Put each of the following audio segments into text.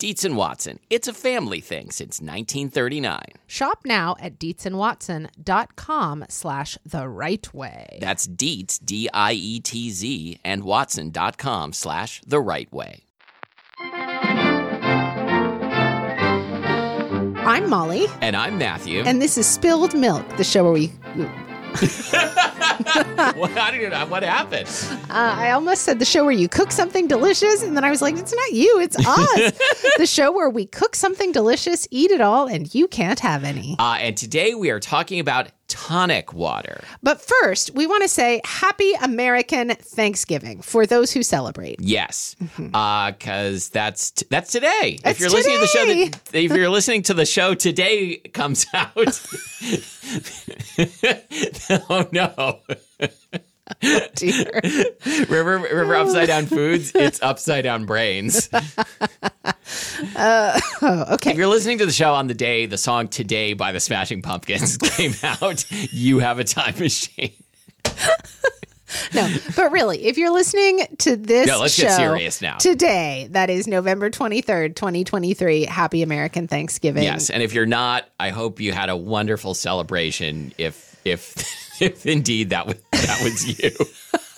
Dietz and Watson. It's a family thing since 1939. Shop now at dietzandwatson.com slash the right way. That's Dietz, D I E T Z, and Watson.com slash the right way. I'm Molly, And I'm Matthew. and this is Spilled Milk, the show where we. what, I don't know, what happened? Uh, I almost said the show where you cook something delicious, and then I was like, it's not you, it's us. the show where we cook something delicious, eat it all, and you can't have any. Uh, and today we are talking about tonic water. But first, we want to say Happy American Thanksgiving for those who celebrate. Yes, because that's t- that's today. Mm-hmm. It's if you're listening to the show, today. that, if you're listening to the show today comes out. oh no! Dear. River, remember Upside Down Foods? It's Upside Down Brains. Oh, okay. If you're listening to the show on the day the song "Today" by the Smashing Pumpkins came out, you have a time machine. No, but really, if you're listening to this No, let's show get serious now. today, that is November 23rd, 2023, Happy American Thanksgiving. Yes, and if you're not, I hope you had a wonderful celebration. If if if indeed that was that was you.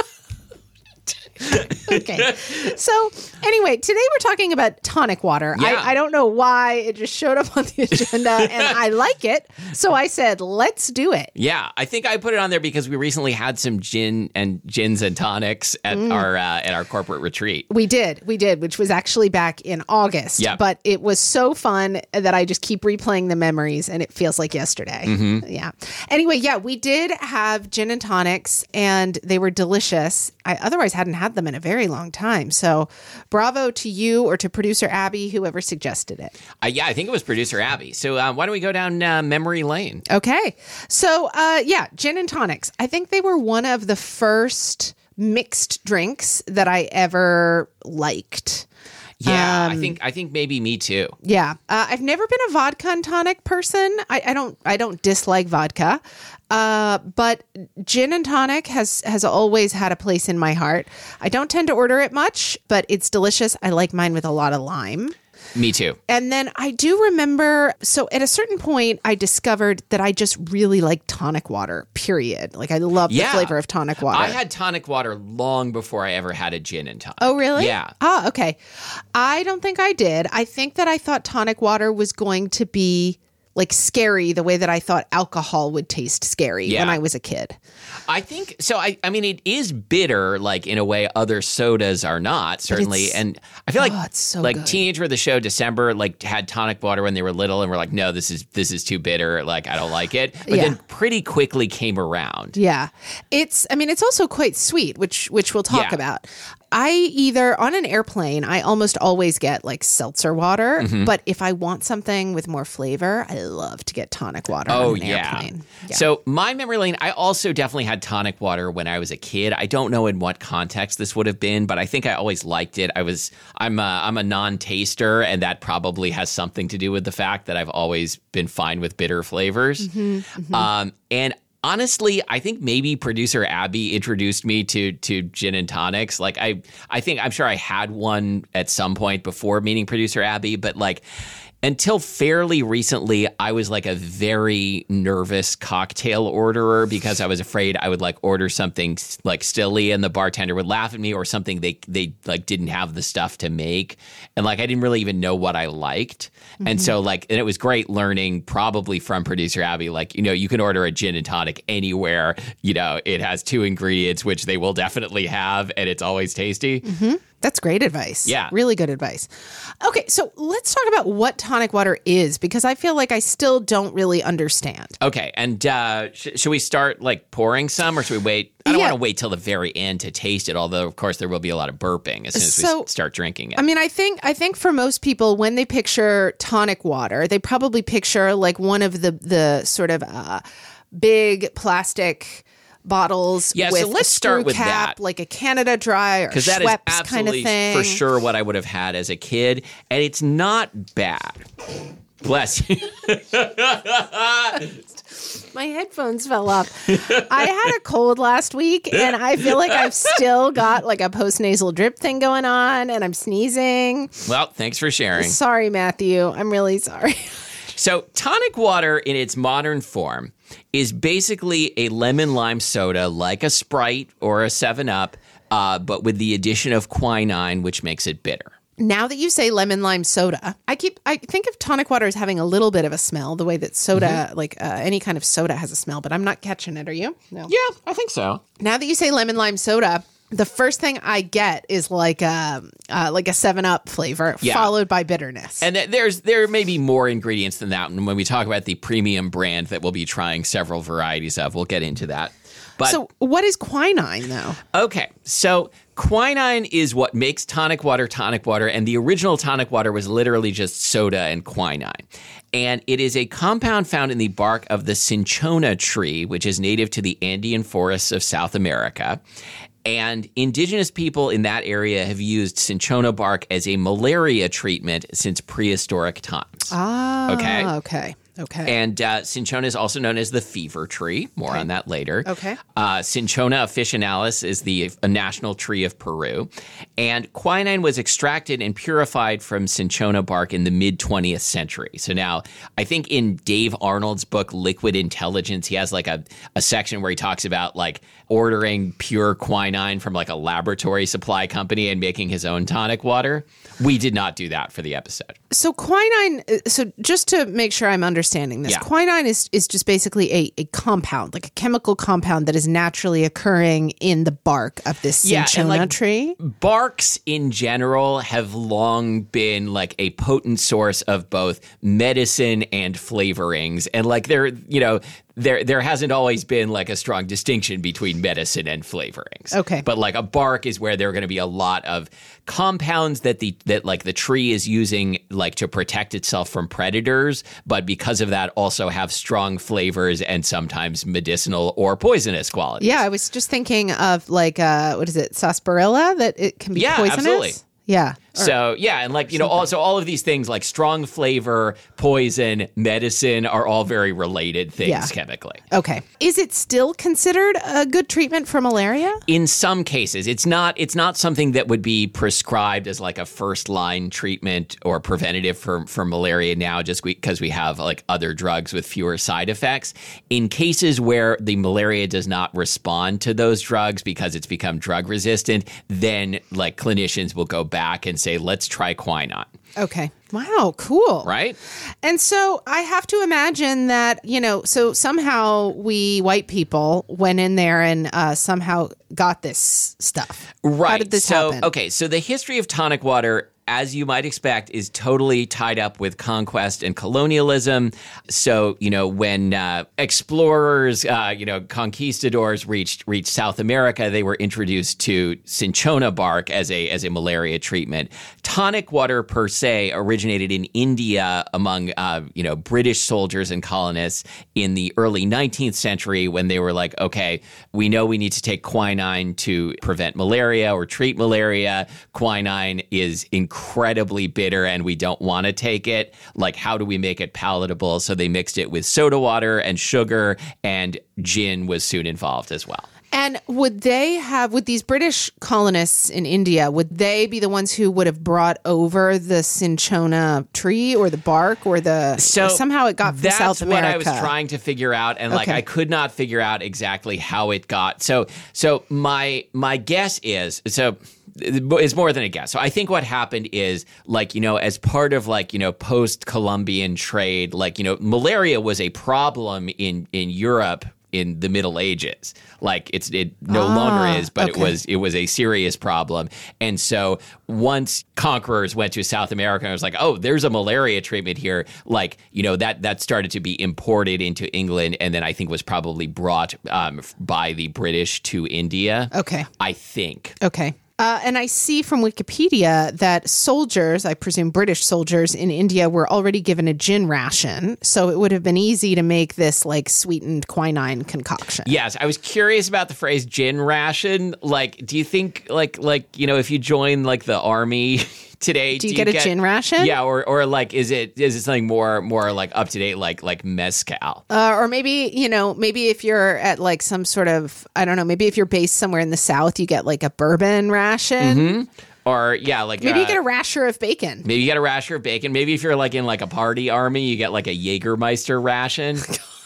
okay. So, anyway, today we're talking about tonic water. Yeah. I, I don't know why it just showed up on the agenda and I like it. So I said, let's do it. Yeah, I think I put it on there because we recently had some gin and gins and tonics at our uh, at our corporate retreat. We did. We did, which was actually back in August. Yeah. But it was so fun that I just keep replaying the memories and it feels like yesterday. Mm-hmm. Yeah. Anyway, yeah, we did have gin and tonics and they were delicious. I otherwise hadn't had them in a very long time. So bravo to you or to producer Abby, whoever suggested it. Uh, yeah, I think it was producer Abby. So uh, why don't we go down uh, memory lane? Okay. So, uh, yeah, gin and tonics. I think they were one of the first mixed drinks that I ever liked. Yeah, Um, I think I think maybe me too. Yeah, uh, I've never been a vodka and tonic person. I, I don't. I don't dislike vodka, uh, but gin and tonic has has always had a place in my heart. I don't tend to order it much, but it's delicious. I like mine with a lot of lime. Me too. And then I do remember, so at a certain point, I discovered that I just really like tonic water, period. Like I love Yeah. the flavor of tonic water. I had tonic water long before I ever had a gin and tonic. Oh, really? Yeah. Ah, okay. I don't think I did. I think that I thought tonic water was going to be like scary the way that I thought alcohol would taste scary Yeah. when I was a kid. I think so. I, I mean, it is bitter, like in a way other sodas are not certainly. And I feel like Oh, so like good. teenager of the show December like had tonic water when they were little and were like, no, this is this is too bitter. Like I don't like it. But Yeah. then pretty quickly came around. Yeah. It's I mean it's also quite sweet, which which we'll talk Yeah. about. I either on an airplane, I almost always get like seltzer water, Mm-hmm. but if I want something with more flavor, I love to get tonic water Oh on an yeah. airplane. Yeah. So my memory lane, I also definitely had tonic water when I was a kid. I don't know in what context this would have been, but I think I always liked it. I was I'm a, I'm a non-taster, and that probably has something to do with the fact that I've always been fine with bitter flavors. Mm-hmm, Um, and honestly, I think maybe producer Abby introduced me to to gin and tonics. Like I I think I'm sure I had one at some point before meeting producer Abby, but like until fairly recently, I was like a very nervous cocktail orderer because I was afraid I would like order something like stilly and the bartender would laugh at me or something they they like didn't have the stuff to make. And like I didn't really even know what I liked. Mm-hmm. And so like and it was great learning probably from producer Abby like you know you can order a gin and tonic anywhere, you know, it has two ingredients which they will definitely have and it's always tasty. Mm-hmm. That's great advice. Yeah. Really good advice. Okay, so let's talk about what tonic water is because I feel like I still don't really understand. Okay, and uh, sh- should we start like pouring some or should we wait? I don't Yeah. want to wait till the very end to taste it, although, of course, there will be a lot of burping as soon as we So- s- start drinking it. I mean, I think I think for most people, when they picture tonic water, they probably picture like one of the the sort of uh, big plastic bottles Yeah, so with let's a start screw with cap, that. like a Canada Dry or because that is Schweppes kind absolutely of thing. for sure what I would have had as a kid, and it's not bad. Bless you. My headphones fell off. I had a cold last week, and I feel like I've still got like a post nasal drip thing going on, and I'm sneezing. well, thanks for sharing. Sorry, Matthew. I'm really sorry. So, tonic water in its modern form is basically a lemon lime soda like a Sprite or a 7 Up, uh, but with the addition of quinine, which makes it bitter. Now that you say lemon lime soda, I keep I think of tonic water as having a little bit of a smell, the way that soda, Mm-hmm. like uh, any kind of soda, has a smell. But I'm not catching it. Are you? No. Yeah, I think so. Now that you say lemon lime soda, the first thing I get is like a uh, like a Seven Up flavor, Yeah. followed by bitterness. And th- there's there may be more ingredients than that. And when we talk about the premium brand that we'll be trying several varieties of, we'll get into that. But so, what is quinine though? okay, so quinine is what makes tonic water tonic water, and the original tonic water was literally just soda and quinine. And it is a compound found in the bark of the cinchona tree, which is native to the Andean forests of South America. And indigenous people in that area have used cinchona bark as a malaria treatment since prehistoric times. Ah, Okay. okay, okay. And uh, cinchona is also known as the fever tree. More on that later. Okay. Uh, cinchona officinalis is the a national tree of Peru, and quinine was extracted and purified from cinchona bark in the mid 20th century. So now, I think in Dave Arnold's book Liquid Intelligence, he has like a, a section where he talks about like ordering pure quinine from like a laboratory supply company and making his own tonic water. We did not do that for the episode. So quinine. uh, So just to make sure I'm understanding this, Yeah. quinine is is just basically a, a compound, like a chemical compound that is naturally occurring in the bark of this Yeah, cinchona like, tree. barks in general have long been like a potent source of both medicine and flavorings and like they're, you know there there hasn't always been like a strong distinction between medicine and flavorings Okay. but like a bark is where there are going to be a lot of compounds that the that like the tree is using like to protect itself from predators but because of that also have strong flavors and sometimes medicinal or poisonous qualities Yeah, I was just thinking of like uh, what is it, sarsaparilla? That it can be Yeah, poisonous. absolutely. Yeah. So yeah, and like you know, also all of these things like strong flavor, poison, medicine are all very related things Yeah. chemically. Okay. Is it still considered a good treatment for malaria? In some cases, it's not it's not something that would be prescribed as like a first line treatment or preventative for for malaria now, just because we have like other drugs with fewer side effects. In cases where the malaria does not respond to those drugs because it's become drug resistant, then like clinicians will go back and say, let's try quinine, Okay. Wow, cool. right? And so I have to imagine that, you know, so somehow we white people went in there and uh, somehow got this stuff. Right. How did this so, happen? okay, so the history of tonic water, as you might expect, is totally tied up with conquest and colonialism. So, you know, when uh, explorers, uh, you know, conquistadors reached reached South America, they were introduced to cinchona bark as a as a malaria treatment. Tonic water per se originated in India among uh, you know British soldiers and colonists in the early 19th century when they were like, okay, we know we need to take quinine to prevent malaria or treat malaria. Quinine is incredibly bitter and we don't want to take it. Like, how do we make it palatable? So they mixed it with soda water and sugar, and gin was soon involved as well. And would they have, would these British colonists in India, would they be the ones who would have brought over the cinchona tree or the bark or the, So somehow it got from that's South America? what I was trying to figure out, and like Okay. I could not figure out exactly how it got. So so my my guess is so it's more than a guess. So I think what happened is like you know as part of like you know post Columbian trade, like you know malaria was a problem in in Europe in the Middle Ages. Like it's it no Ah, longer is, but it was it was a serious problem. And so once conquerors went to South America, and was like, oh, there's a malaria treatment here. Like you know that that started to be imported into England, and then I think was probably brought um, by the British to India. Okay. I think. Okay. Uh, and I see from Wikipedia that soldiers, I presume British soldiers in India, were already given a gin ration. So it would have been easy to make this like sweetened quinine concoction. Yes, I was curious about the phrase "gin ration." Like, do you think, like, like you know, if you join like the army today, Do you get a gin ration? Yeah, or or like, is it is it something more more like up to date, like like mezcal? Uh, or maybe, you know, maybe if you're at like some sort of, I don't know, maybe if you're based somewhere in the South, you get like a bourbon ration. Or yeah, like Maybe you uh, get a rasher of bacon. Maybe you get a rasher of bacon. Maybe if you're like in like a party army, you get like a Jägermeister ration.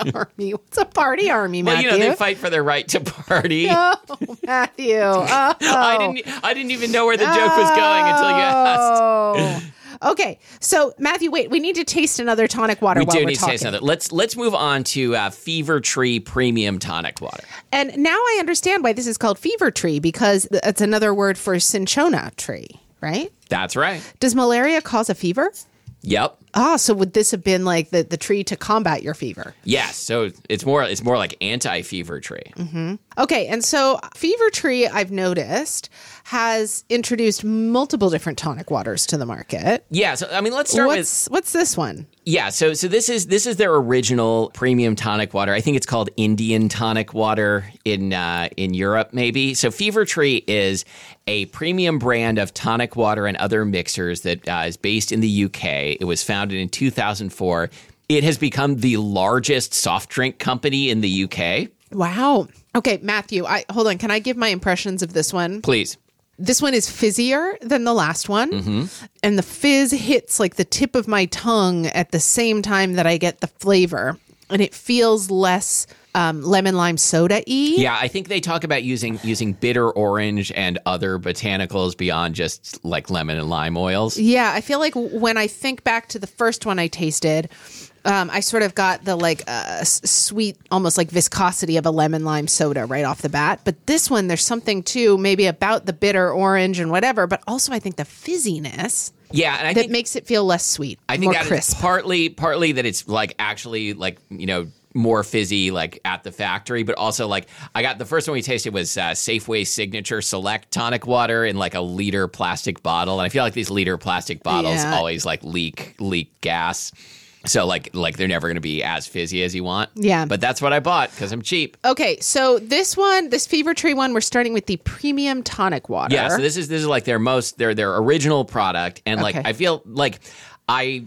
army. What's a party army, Matthew? well, you know they fight for their right to party. oh, Matthew. Oh. I didn't. I didn't even know where the joke was going until you asked. Oh. Okay, so Matthew, wait, we need to taste another tonic water We do need to taste another. Let's let's move on to uh, Fever Tree Premium Tonic Water. And now I understand why this is called fever tree because it's another word for cinchona tree, right? That's right. Does malaria cause a fever? Yep. Ah, so would this have been like the, the tree to combat your fever? Yes. So it's more it's more like anti fever tree. Okay, and so Fever Tree, I've noticed, has introduced multiple different tonic waters to the market. Yeah. So I mean, let's start with What's what's this one? Yeah, so so this is this is their original premium tonic water. I think it's called Indian tonic water in uh, in Europe, maybe. So Fever Tree is a premium brand of tonic water and other mixers that uh, is based in the UK. It was founded in 2004. It has become the largest soft drink company in the UK. Wow. Okay, Matthew, I hold on. Can I give my impressions of this one? Please. This one is fizzier than the last one. Mm-hmm. And the fizz hits like the tip of my tongue at the same time that I get the flavor. And it feels less um, lemon lime soda e. Yeah, I think they talk about using using bitter orange and other botanicals beyond just like lemon and lime oils. Yeah, I feel like when I think back to the first one I tasted, um, I sort of got the like uh, sweet, almost like viscosity of a lemon lime soda right off the bat. But this one, there's something too, maybe about the bitter orange and whatever, but also I think the fizziness Yeah, and I that think makes it feel less sweet, I think more that is crisp. partly partly that it's like actually like you know more fizzy like at the factory, but also like I got the first one we tasted was uh, Safeway Signature Select tonic water in like a liter plastic bottle, and I feel like these liter plastic bottles Yeah. always like leak leak gas. So like like they're never going to be as fizzy as you want. Yeah. But that's what I bought because I'm cheap. Okay, so this one, this Fever Tree one, we're starting with the premium tonic water. Yeah, so this is this is like their most their their original product, and like Okay. I feel like I,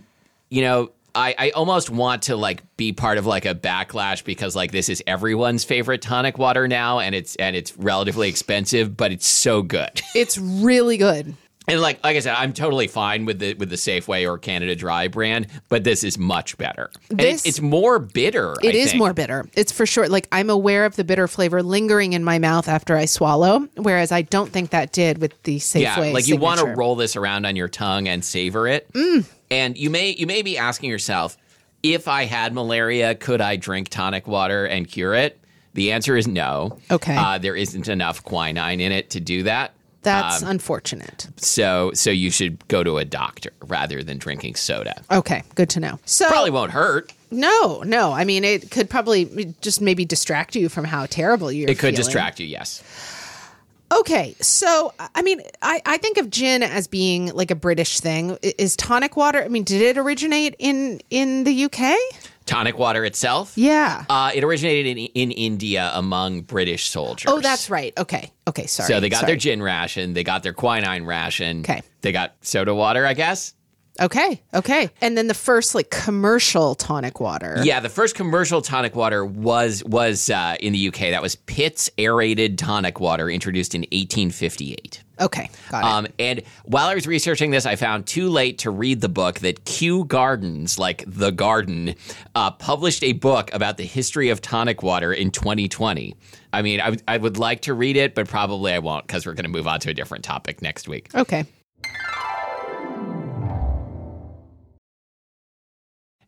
you know. I, I almost want to like be part of like a backlash because like this is everyone's favorite tonic water now and it's and it's relatively expensive but it's so good it's really good. and like like I said I'm totally fine with the with the Safeway or Canada Dry brand but this is much better and it's, This- it's more bitter It I is think. more bitter. It's for sure. Like I'm aware of the bitter flavor lingering in my mouth after I swallow, whereas I don't think that did with the Safeway. Yeah, like you want to roll this around on your tongue and savor it. Mm. And you may you may be asking yourself, if I had malaria, could I drink tonic water and cure it? The answer is no. Okay. uh, there isn't enough quinine in it to do that. That's Um, unfortunate. so so you should go to a doctor rather than drinking soda. Okay, good to know. So Probably won't hurt. no, no. I mean, it could probably just maybe distract you from how terrible you're. It could feeling. distract you. Yes. Okay, so I mean, I, I think of gin as being like a British thing. Is tonic water? I mean, did it originate in in the UK? Tonic water itself. Yeah. Uh, it originated in in India among British soldiers. oh, that's right. Okay. Okay. Sorry. So they got sorry. their gin ration, they got their quinine ration. Okay. They got soda water, I guess. Okay. Okay. And then the first like commercial tonic water. Yeah, the first commercial tonic water was was uh, in the UK. That was Pitt's aerated tonic water, introduced in 1858. Okay. Got it. Um, and while I was researching this, I found too late to read the book that Kew Gardens, like the garden, uh, published a book about the history of tonic water in 2020. I mean, I, I would like to read it, but probably I won't because we're going to move on to a different topic next week. okay.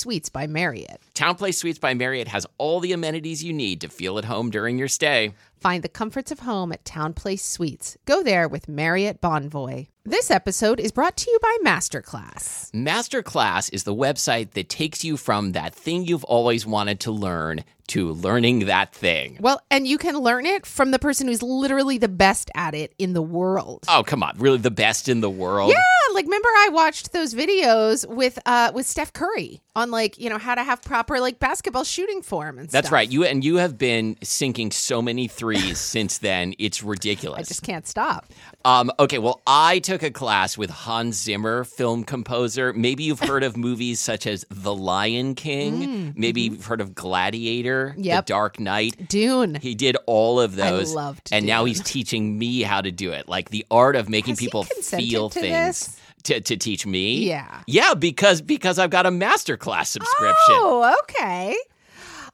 Suites by Marriott. TownePlace Suites by Marriott has all the amenities you need to feel at home during your stay. Find the comforts of home at TownePlace Suites. Go there with Marriott Bonvoy. This episode is brought to you by Masterclass. Masterclass is the website that takes you from that thing you've always wanted to learn to learning that thing. Well, and you can learn it from the person who's literally the best at it in the world. Oh, come on. Really the best in the world? Yeah, like remember I watched those videos with uh with Steph Curry on like, you know, how to have proper like basketball shooting form and stuff. That's stuff. right. You and you have been sinking so many threes since then. It's ridiculous. I just can't stop. Um, okay, well, I took a class with Hans Zimmer, film composer. Maybe you've heard of movies such as The Lion King. Maybe you've heard of Gladiator, Mm-hmm. Yep. The Dark Knight. Dune. He did all of those. loved and now he's teaching me how to do it. Like the art of making Has people feel to things. this? To, to teach me, Yeah. yeah, because because I've got a masterclass subscription. Oh, okay.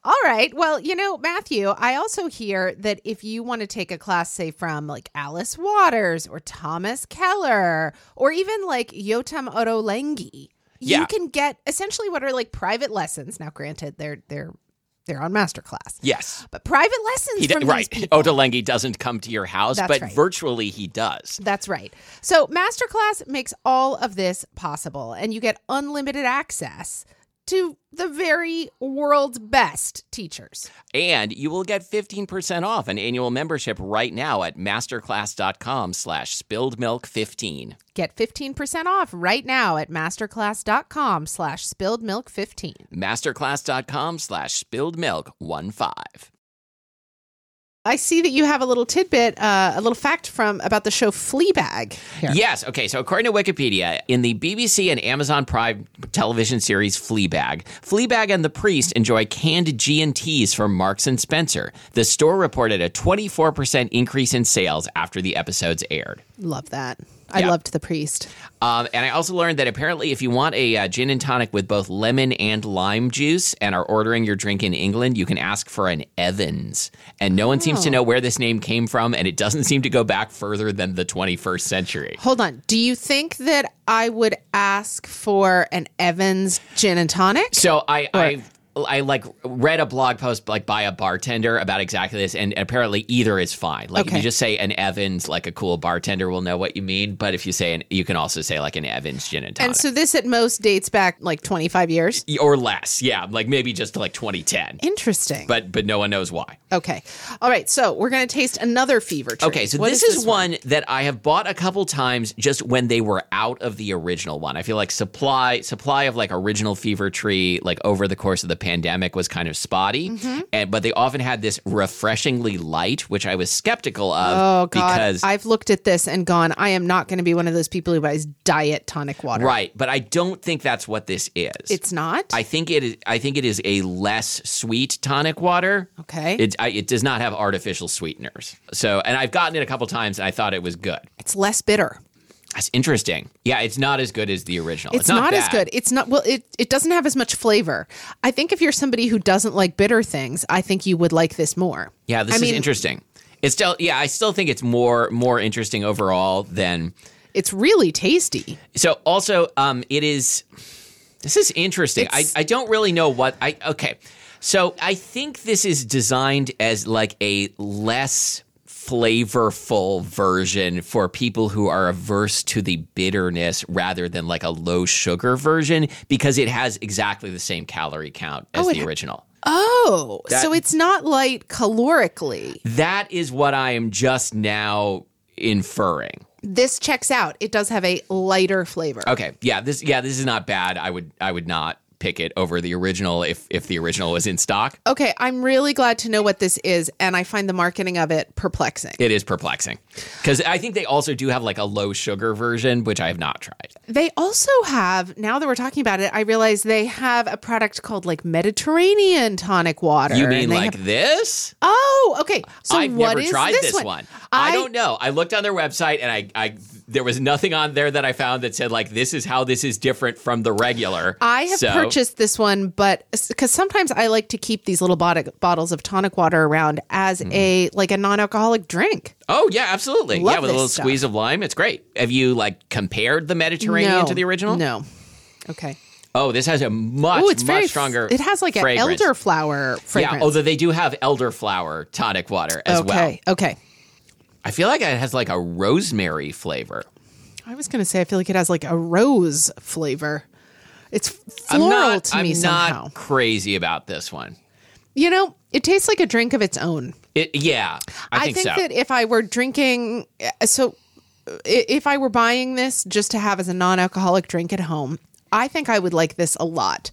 All right. Well, you know, Matthew, I also hear that if you want to take a class, say from like Alice Waters or Thomas Keller or even like Yotam Ottolenghi, Yeah. you can get essentially what are like private lessons. Now, granted, they're they're they're on masterclass, Yes, but private lessons he d- from right. these people. Ottolenghi doesn't come to your house, That's but right. virtually he does. That's right. So, Masterclass makes all of this possible, and you get unlimited access to the very world's best teachers. And you will get 15% off an annual membership right now at masterclass.com slash spilledmilk15. Get 15% off right now at masterclass.com slash spilled milk 15. Masterclass.com slash spilledmilk15. I see that you have a little tidbit, uh, a little fact from about the show Fleabag. Here. Yes. Okay. So, according to Wikipedia, in the BBC and Amazon Prime television series Fleabag, Fleabag and the Priest enjoy canned G and T's from Marks and Spencer. The store reported a 24% increase in sales after the episodes aired. Love that. I Yeah. loved The Priest. Um, and I also learned that apparently, if you want a uh, gin and tonic with both lemon and lime juice and are ordering your drink in England, you can ask for an Evans. And no one seems to know where this name came from, and it doesn't seem to go back further than the 21st century. Hold on. Do you think that I would ask for an Evans gin and tonic? So I, I, I like read a blog post like by a bartender about exactly this, and apparently either is fine. Like if you just say an Evans, like a cool bartender will know what you mean. But if you say an, you can also say like an Evans gin and tonic. And so this at most dates back like 25 years. or less, yeah, like maybe just to like 2010. Interesting. but but no one knows why. okay. All right. So we're going to taste another fever tree. Okay, so What this is, one, that I have bought a couple times just when they were out of the original one. I feel like supply supply of like original Fever Tree like over the course of the pandemic was kind of spotty, Mm-hmm. and but they often had this refreshingly light, which I was skeptical of Oh God! because I've looked at this and gone. I am not going to be one of those people who buys diet tonic water. right, but I don't think that's what this is. It's not. I think it is. I think it is a less sweet tonic water. okay. It I, it does not have artificial sweeteners. So, and I've gotten it a couple times, and I thought it was good. it's less bitter. That's interesting. Yeah, it's not as good as the original. It's, not, as bad. good. It's not well. It it doesn't have as much flavor. I think if you're somebody who doesn't like bitter things, I think you would like this more. Yeah, this I is mean- interesting. It's still yeah, I still think it's more more interesting overall than It's really tasty. So also, um, it is. This is interesting. I, I don't really know what I. Okay, so I think this is designed as like a less flavorful version for people who are averse to the bitterness rather than like a low sugar version because it has exactly the same calorie count as Oh, the original. Oh, That- so it's not light calorically. That is what I am just now inferring. This checks out. It does have a lighter flavor. Okay, yeah, this yeah, this is not bad. I would I would not pick it over the original if if the original was in stock. Okay, I'm really glad to know what this is, and I find the marketing of it perplexing. It is perplexing because I think they also do have like a low sugar version, which I have not tried. They also have, now that we're talking about it, I realize they have a product called like Mediterranean tonic water. You mean like have- this? oh, okay. So I've what never is tried this, this one. I, I don't know. I looked on their website and I, I there was nothing on there that I found that said like this is how this is different from the regular. I have So- purchased this one, but because sometimes I like to keep these little bot- bottles of tonic water around as Mm. a like a non-alcoholic drink. Oh yeah, absolutely. Love yeah, with a little stuff. squeeze of lime, it's great. Have you like compared the Mediterranean no, to the original? No. Okay. Oh, this has a much Oh, it's much very stronger. It has like an elderflower fragrance. Yeah, although they do have elderflower tonic water as well. okay. Okay. I feel like it has like a rosemary flavor. I was going to say I feel like it has like a rose flavor. It's I'm floral not, to I'm me not somehow. crazy about this one. You know, it tastes like a drink of its own. It, yeah, I think, so. that if I were drinking, uh, so uh, if I were buying this just to have as a non-alcoholic drink at home, I think I would like this a lot.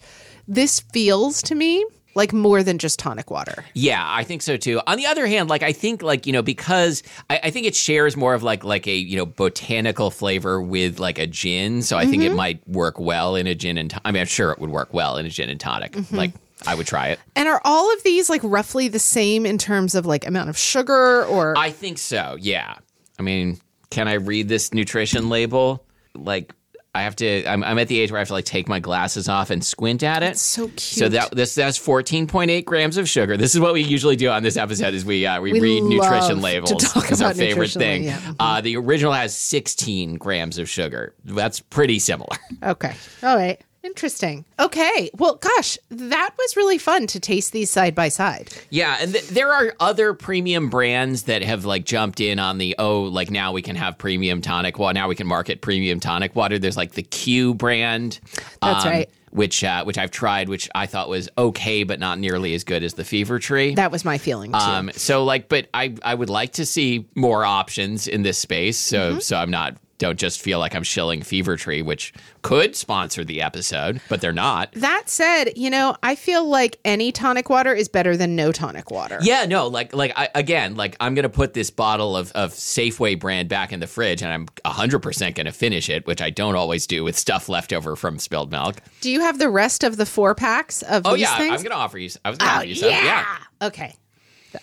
This feels to me like more than just tonic water. yeah, I think so too. On the other hand, like I think like you know because I, I think it shares more of like like a you know botanical flavor with like a gin, so I think Mm-hmm. it might work well in a gin and. I mean, I'm sure it would work well in a gin and tonic. Mm-hmm. Like I would try it. And are all of these like roughly the same in terms of like amount of sugar or I think so. Yeah. I mean, can I read this nutrition label? Like, I have to. I'm, I'm at the age where I have to like take my glasses off and squint at it. so cute. So that this that's 14.8 grams of sugar. This is what we usually do on this episode: is we uh, we, We read nutrition to labels. talk it's our favorite thing. yeah. Uh, the original has 16 grams of sugar. That's pretty similar. Okay. All right. Interesting. Okay. Well, gosh, that was really fun to taste these side by side. Yeah, and th- there are other premium brands that have like jumped in on the oh, like now we can have premium tonic water. Now we can market premium tonic water. There's like the Q brand. That's right. Which uh, which I've tried, which I thought was okay, but not nearly as good as the Fever Tree. That was my feeling too. um, so like, but I I would like to see more options in this space. So Mm-hmm. so I'm not don't just feel like I'm shilling Fever Tree, which could sponsor the episode, but they're not. that said, you know, I feel like any tonic water is better than no tonic water. Yeah, no, like like I, again, like I'm gonna put this bottle of of Safeway brand back in the fridge, and I'm 100 percent gonna finish it, which I don't always do with stuff left over from spilled milk. Do you have the rest of the four packs of Oh yeah, things? I'm gonna offer you. I was gonna Oh, offer you some. Yeah. Okay.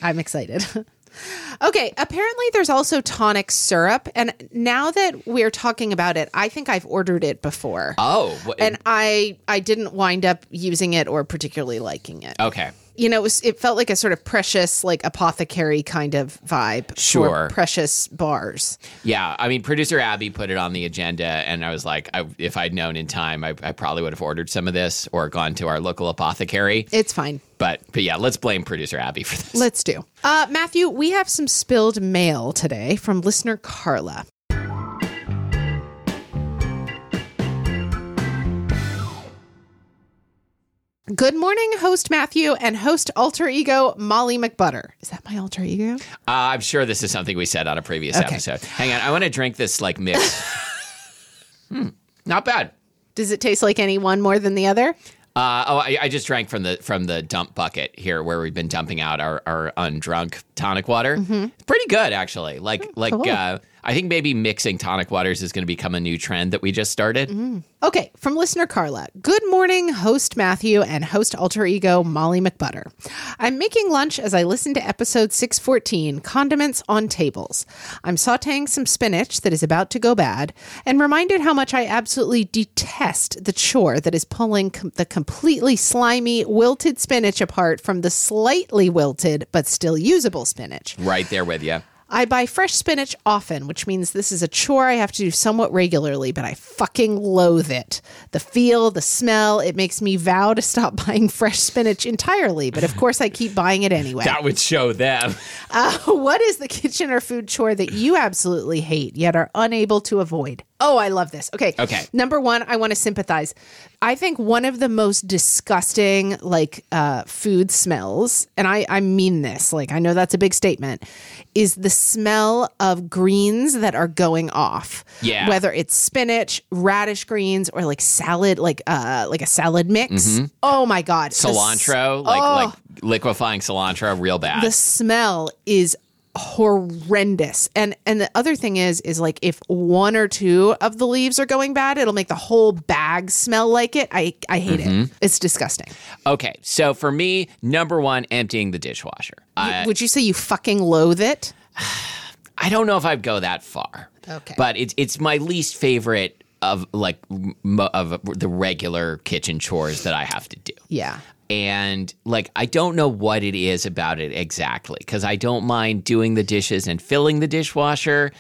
I'm excited. okay. Apparently, there's also tonic syrup. And now that we're talking about it, I think I've ordered it before. Oh, wh- and I, I didn't wind up using it or particularly liking it. okay. You know, it, was, it felt like a sort of precious, like apothecary kind of vibe. Sure. For precious bars. Yeah, I mean, producer Abby put it on the agenda, and I was like, I, if I'd known in time, I, I probably would have ordered some of this or gone to our local apothecary. It's fine. But but yeah, let's blame producer Abby for this. Let's do. Uh, Matthew, we have some spilled mail today from listener Carla. Good morning, host Matthew and host alter ego Molly McButter. Is that my alter ego? Uh, I'm sure this is something we said on a previous Okay. episode. Hang on, I want to drink this like mix. hmm, not bad. Does it taste like any one more than the other? Uh, oh, I, I just drank from the from the dump bucket here, where we've been dumping out our, our undrunk tonic water. It's pretty good, actually. Like like cool. uh, I think maybe mixing tonic waters is going to become a new trend that we just started. Mm. Okay, from listener Carla. Good morning, host Matthew and host alter ego Molly McButter. I'm making lunch as I listen to episode 614 Condiments on Tables. I'm sauteing some spinach that is about to go bad and reminded how much I absolutely detest the chore that is pulling com- the completely slimy, wilted spinach apart from the slightly wilted but still usable spinach. Right there with you. I buy fresh spinach often, which means this is a chore I have to do somewhat regularly, but I fucking loathe it. The feel, the smell, it makes me vow to stop buying fresh spinach entirely, but of course I keep buying it anyway. That would show them. Uh, what is the kitchen or food chore that you absolutely hate yet are unable to avoid? Oh, I love this. Okay. Okay. Number one, I want to sympathize. I think one of the most disgusting, like, uh, food smells, and I, I mean this, like, I know that's a big statement, is the smell of greens that are going off. Yeah. Whether it's spinach, radish greens, or like salad, like, uh, like a salad mix. Oh my God. The Cilantro, like Oh. like liquefying cilantro, real bad. the smell is horrendous and and the other thing is is like if one or two of the leaves are going bad it'll make the whole bag smell like it i i hate Mm-hmm. it it's disgusting okay, so for me, number one, emptying the dishwasher. I, would you say you fucking loathe it I don't know if I'd go that far. Okay. But it's it's my least favorite of like m- of the regular kitchen chores that I have to do. yeah And like I don't know what it is about it exactly cuz I don't mind doing the dishes and filling the dishwasher,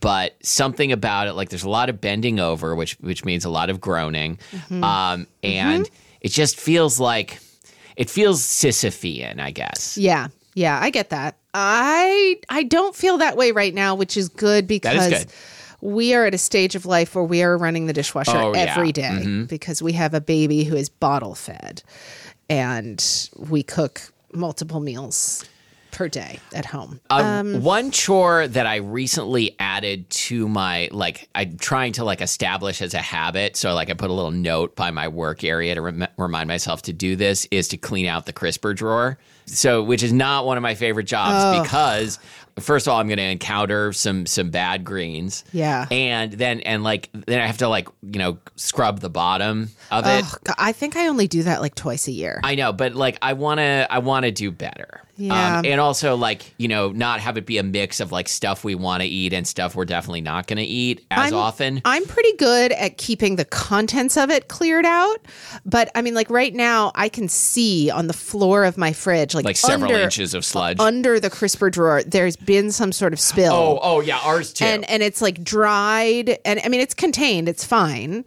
but something about it like there's a lot of bending over which which means a lot of groaning. Mm-hmm. Um mm-hmm. and it just feels like it feels Sisyphean, I guess. yeah yeah i get that i i don't feel that way right now which is good because good. we are at a stage of life where we are running the dishwasher Oh, yeah. every day mm-hmm. because we have a baby who is bottle fed and we cook multiple meals per day at home. Um, one chore that I recently added to my like I'm trying to like establish as a habit. So like I put a little note by my work area to rem- remind myself to do this is to clean out the crisper drawer. So which is not one of my favorite jobs because first of all I'm going to encounter some some bad greens. Yeah. And then and like then I have to like, you know, scrub the bottom of it. Ugh, I think I only do that like twice a year. I know, but like I want to I want to do better. Yeah. Um, and also like, you know, not have it be a mix of like stuff we want to eat and stuff we're definitely not going to eat as I'm- often. I'm pretty good at keeping the contents of it cleared out, but I mean, like right now, I can see on the floor of my fridge, like, like several under, inches of sludge. under the crisper drawer, there's been some sort of spill. oh, oh yeah, ours too. and and it's like dried, and I mean, it's contained, it's fine.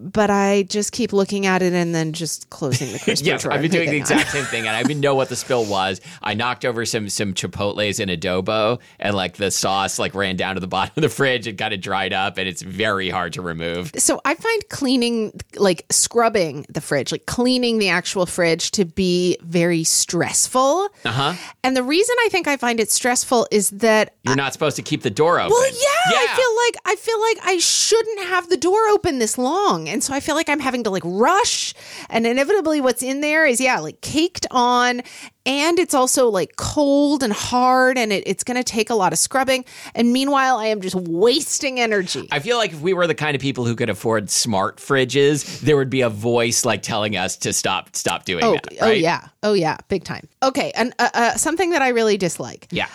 But I just keep looking at it and then just closing the crisper Yes, drawer. I've been doing the exact same thing, and I didn't know what the spill was. I knocked over some some chipotles in adobo, and like the sauce like ran down to the bottom of the fridge and kind of dried up, and it's very hard to remove. so I find cleaning, like scrubbing the fridge, like cleaning the actual fridge to be very stressful. Uh huh. And the reason I think I find it stressful is that You're not supposed to keep the door open. well, yeah, I feel like I feel like I shouldn't have the door open this long, and so I feel like I'm having to like rush. And inevitably, what's in there is yeah, like caked on, and it's also like cold and hard, and it, it's going to take a lot of scrubbing. And meanwhile, I am just wasting energy. I feel like if we were the kind of people who could afford smart fridges, there would be a voice like telling us to stop stop doing Oh, that. oh yeah, oh yeah, big time. Okay, and uh, uh, something that I really dislike. Yeah.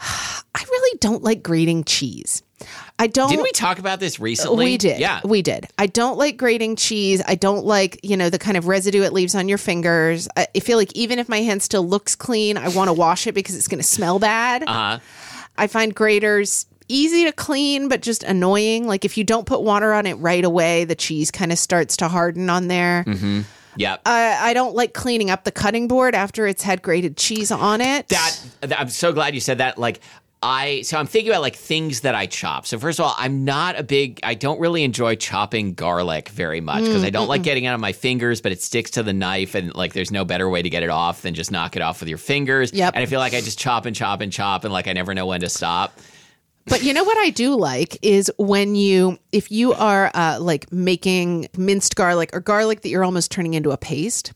I really don't like grating cheese. I don't. Didn't we talk about this recently? We did. Yeah. We did. I don't like grating cheese. I don't like, you know, the kind of residue it leaves on your fingers. I I feel like even if my hand still looks clean, I want to wash it because it's going to smell bad. Uh-huh. I find graters easy to clean, but just annoying. Like if you don't put water on it right away, the cheese kind of starts to harden on there. Yep. I, I don't like cleaning up the cutting board after it's had grated cheese on it. that, that- I'm so glad you said that. Like I so I'm thinking about like things that I chop. So first of all, I'm not a big I don't really enjoy chopping garlic very much mm, because I don't like getting it on my fingers, but it sticks to the knife and like there's no better way to get it off than just knock it off with your fingers. Yep. And I feel like I just chop and chop and chop and like I never know when to stop. But you know what I do like is when you, if you are uh, like making minced garlic or garlic that you're almost turning into a paste.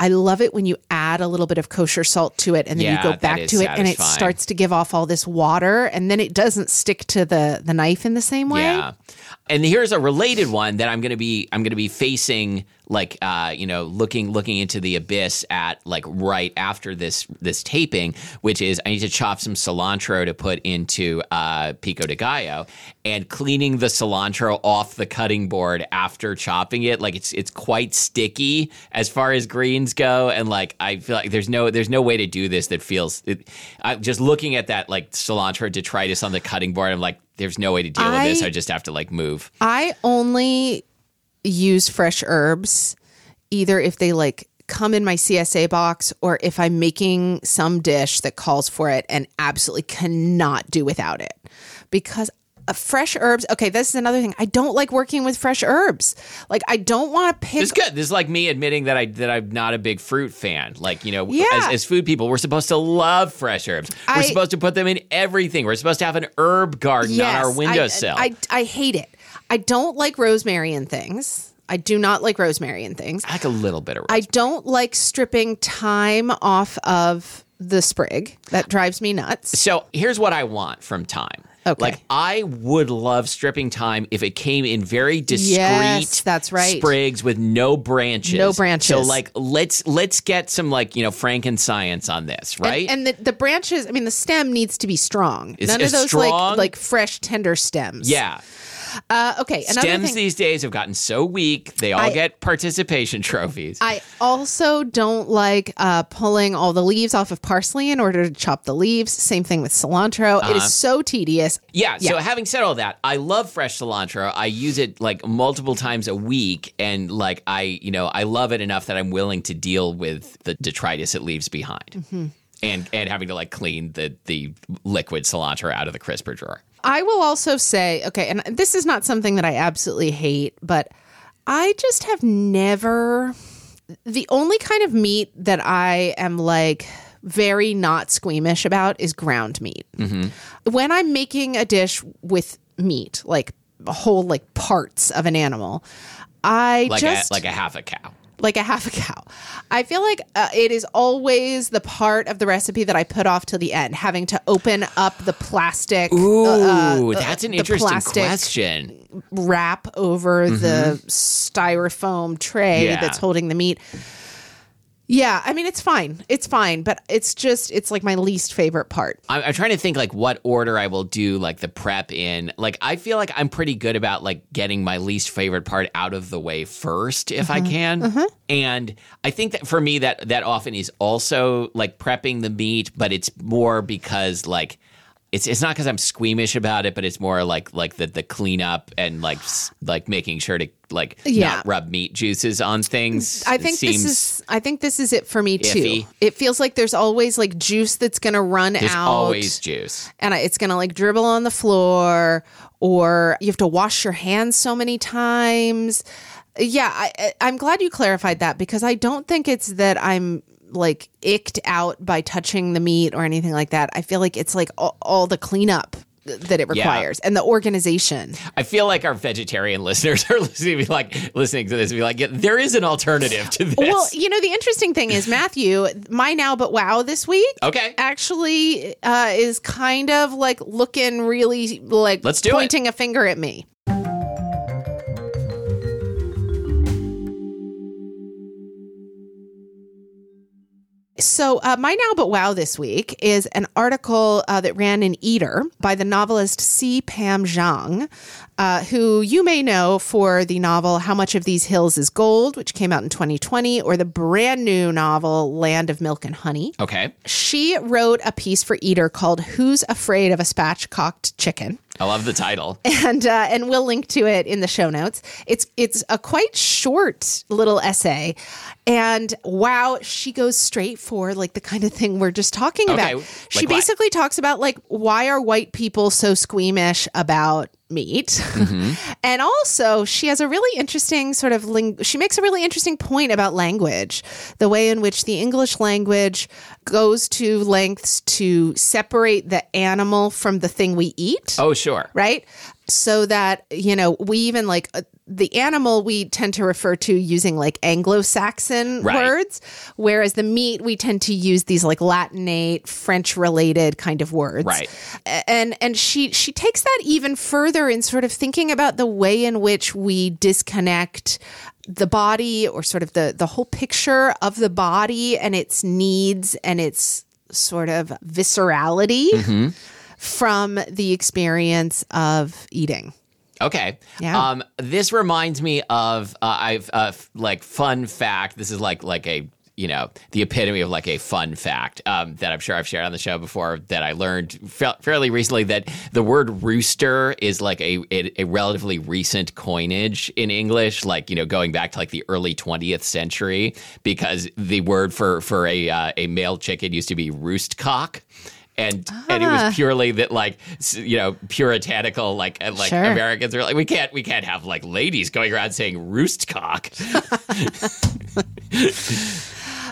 I love it when you add a little bit of kosher salt to it and then Yeah, you go back to it and it starts to give off all this water and then it doesn't stick to the the knife in the same way. Yeah. And here's a related one that I'm gonna be I'm gonna be facing like uh, you know looking looking into the abyss at like right after this this taping, which is I need to chop some cilantro to put into uh, pico de gallo, and cleaning the cilantro off the cutting board after chopping it, like it's it's quite sticky as far as greens go, and like I feel like there's no there's no way to do this that feels it, I, just looking at that like cilantro detritus on the cutting board, I'm like there's no way to deal with this. I- I just have to like move. I only use fresh herbs either if they like come in my CSA box or if I'm making some dish that calls for it and absolutely cannot do without it. Because uh, fresh herbs, okay, this is another thing. I don't like working with fresh herbs. Like I don't want to pick This is good. This is like me admitting that I that I'm not a big fruit fan. Like you know, Yeah. as, as food people, we're supposed to love fresh herbs. We're I- supposed to put them in everything. We're supposed to have an herb garden on our Yes, windowsill. I, I, I hate it. I don't like rosemary and things. I do not like rosemary and things. I like a little bit of. I don't like stripping thyme off of the sprig. That drives me nuts. So here's what I want from time. Okay. Like I would love stripping time if it came in very discreet Yes, that's right. sprigs with no branches. No branches. So like let's let's get some like, you know, franken-science on this, right? And, and the, the branches, I mean, the stem needs to be strong. Is- None of those strong? like like fresh tender stems. yeah. Uh, okay. Stems thing. these days have gotten so weak, they all I- get participation trophies. I also don't like uh, pulling all the leaves off of parsley in order to chop the leaves. Same thing with cilantro. It Uh-huh. is so tedious. Yeah, so having said all that, I love fresh cilantro. I use it like multiple times a week and like I, you know, I love it enough that I'm willing to deal with the detritus it leaves behind. Mm-hmm. And and having to like clean the the liquid cilantro out of the crisper drawer. I will also say, okay, and this is not something that I absolutely hate, but I just have never. The only kind of meat that I am like very not squeamish about is ground meat. Mm-hmm. When I'm making a dish with meat, like whole like parts of an animal, I Like just a like a half a cow. Like a half a cow. I feel like uh, it is always the part of the recipe that I put off till the end, having to open up the plastic Ooh, uh, uh, that's an interesting question. wrap over the styrofoam tray Mm-hmm. Yeah. that's holding the meat. Yeah, I mean it's fine. It's fine, but it's just it's like my least favorite part. I'm, I'm trying to think like what order I will do like the prep in. Like I feel like I'm pretty good about like getting my least favorite part out of the way first if I mm-hmm. can. Mm-hmm. And I think that for me that that often is also like prepping the meat, but it's more because like it's it's not because I'm squeamish about it, but it's more like like the the cleanup and like like making sure to like Yeah. not rub meat juices on things. I think this is I think this is it for me too. It feels like there's always like juice that's going to run there's out. always juice. and it's going to like dribble on the floor or you have to wash your hands so many times. Yeah, I- I'm glad you clarified that because I don't think it's that I'm like icked out by touching the meat or anything like that. I feel like it's like all, all the cleanup that it Yeah. requires and the organization. I feel like our vegetarian listeners are listening, to be like listening to this, and be like, yeah, there is an alternative to this. Well, you know, the interesting thing is Matthew, my now but wow this week okay, actually uh, is kind of like looking really like Let's do it. pointing a finger at me. So, uh, my now but wow this week is an article uh, that ran in Eater by the novelist C. Pam Zhang, uh, who you may know for the novel How Much of These Hills is Gold, which came out in 2020, or the brand new novel Land of Milk and Honey. Okay, she wrote a piece for Eater called "Who's Afraid of a Spatchcocked Chicken," I love the title. and uh, and we'll link to it in the show notes. It's it's a quite short little essay, and wow, she goes straight for like the kind of thing we're just talking Okay, about. like she what? basically talks about like why are white people so squeamish about meat Mm-hmm. and also she has a really interesting sort of ling- she makes a really interesting point about language the way in which the english language goes to lengths to separate the animal from the thing we eat Oh, sure. right? So that, you know, we even like uh, the animal we tend to refer to using like Anglo-Saxon Right. words, whereas the meat we tend to use these like Latinate, French-related kind of words. Right. And and she she takes that even further in sort of thinking about the way in which we disconnect the body or sort of the the whole picture of the body and its needs and its sort of viscerality Mm-hmm. from the experience of eating. Okay. Yeah. Um, this reminds me of uh, I've uh, f- like fun fact. This is like like a you know the epitome of like a fun fact um, that I'm sure I've shared on the show before that I learned fa- fairly recently that the word rooster is like a, a a relatively recent coinage in English, like you know going back to like the early 20th century because the word for for a uh, a male chicken used to be roost cock. And, and it Ah. was purely that like you know puritanical like like Sure. Americans are like we can't we can't have like ladies going around saying roost cock.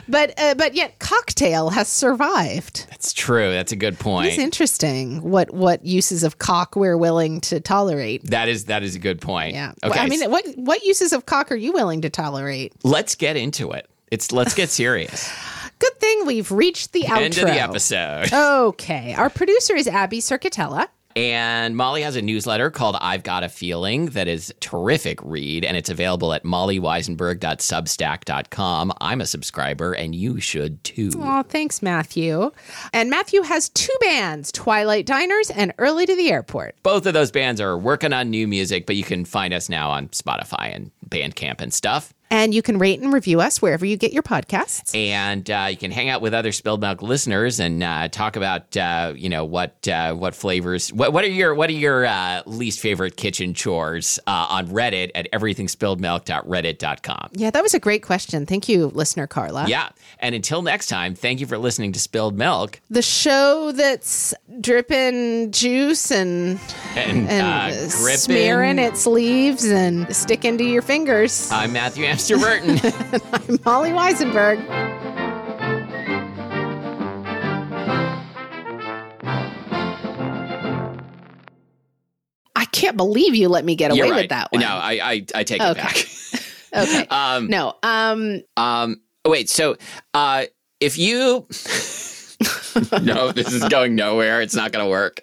But uh, but yet cocktail has survived. That's true. That's a good point. It's interesting what what uses of cock we're willing to tolerate. That is that is a good point. Yeah. Okay. I mean, what what uses of cock are you willing to tolerate? let's get into it. It's let's get serious. Good thing we've reached the outro. End of the episode. Okay. Our producer is Abby Cerquitella. And Molly has a newsletter called I've Got a Feeling that is terrific read, and it's available at mollywizenberg.substack.com. I'm a subscriber, and you should too. Oh, thanks, Matthew. And Matthew has two bands, Twilight Diners and Early to the Airport. Both of those bands are working on new music, but you can find us now on Spotify and Bandcamp and stuff. And you can rate and review us wherever you get your podcasts. and uh, you can hang out with other Spilled Milk listeners and uh, talk about uh, you know what uh, what flavors what, what are your what are your uh, least favorite kitchen chores uh, on Reddit at everythingspilledmilk.reddit.com. Yeah, that was a great question. Thank you, listener Carla. Yeah, and until next time, thank you for listening to Spilled Milk The show that's dripping juice and and, and smearing its leaves and sticking to your fingers. I'm Matthew Amster Burton. I'm Molly Wizenberg. I can't believe you let me get away right. with that one. No, I I, I take Okay. it back. Okay. um, no. Um. Um. Wait. So, uh, if you, no, this is going nowhere. It's not going to work.